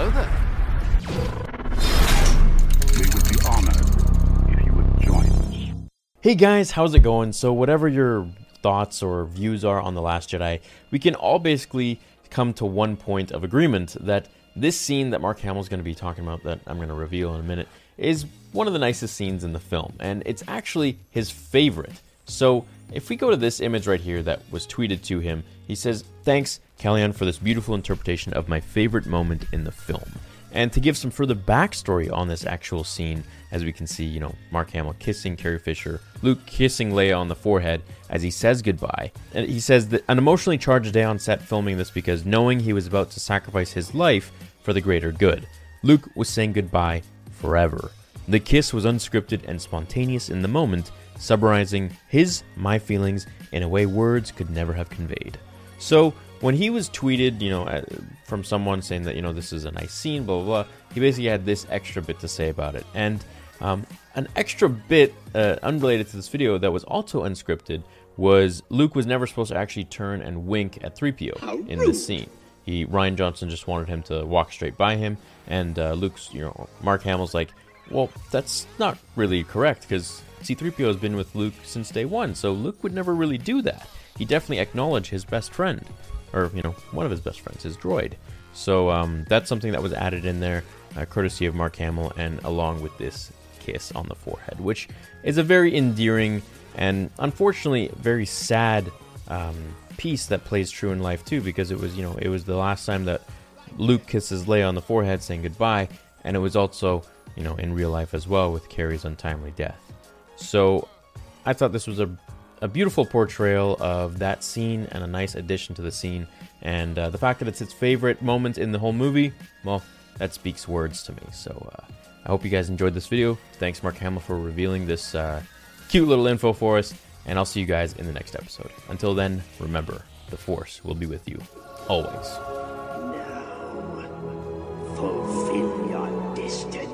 Hello there. We would be honored if you would join us. Hey guys, how's it going? So, whatever your thoughts or views are on The Last Jedi, we can all basically come to one point of agreement that this scene that Mark Hamill is going to be talking about, that I'm going to reveal in a minute, is one of the nicest scenes in the film, and it's actually his favorite. So, if we go to this image right here that was tweeted to him, he says, Thanks, Kellyanne, for this beautiful interpretation of my favorite moment in the film. And to give some further backstory on this actual scene, as we can see, you know, Mark Hamill kissing Carrie Fisher, Luke kissing Leia on the forehead as he says goodbye. And he says that an emotionally charged day on set filming this because knowing he was about to sacrifice his life for the greater good. Luke was saying goodbye forever. The kiss was unscripted and spontaneous in the moment, summarizing his, my feelings in a way words could never have conveyed. So when he was tweeted, you know, from someone saying that you know this is a nice scene, blah blah blah, he basically had this extra bit to say about it, and um, an extra bit uh, unrelated to this video that was also unscripted was Luke was never supposed to actually turn and wink at 3PO in this scene. He Rian Johnson just wanted him to walk straight by him, and uh, Luke's, you know, Mark Hamill's like, well, that's not really correct because C3PO has been with Luke since day one, so Luke would never really do that. He definitely acknowledged his best friend, or you know, one of his best friends, his droid. So um, that's something that was added in there, uh, courtesy of Mark Hamill, and along with this kiss on the forehead, which is a very endearing and unfortunately very sad um, piece that plays true in life too, because it was you know it was the last time that Luke kisses Leia on the forehead saying goodbye, and it was also you know in real life as well with Carrie's untimely death. So I thought this was a a beautiful portrayal of that scene and a nice addition to the scene. And uh, the fact that it's his favorite moment in the whole movie, well, that speaks words to me. So uh, I hope you guys enjoyed this video. Thanks, Mark Hamill, for revealing this uh, cute little info for us. And I'll see you guys in the next episode. Until then, remember, the Force will be with you always. wasted.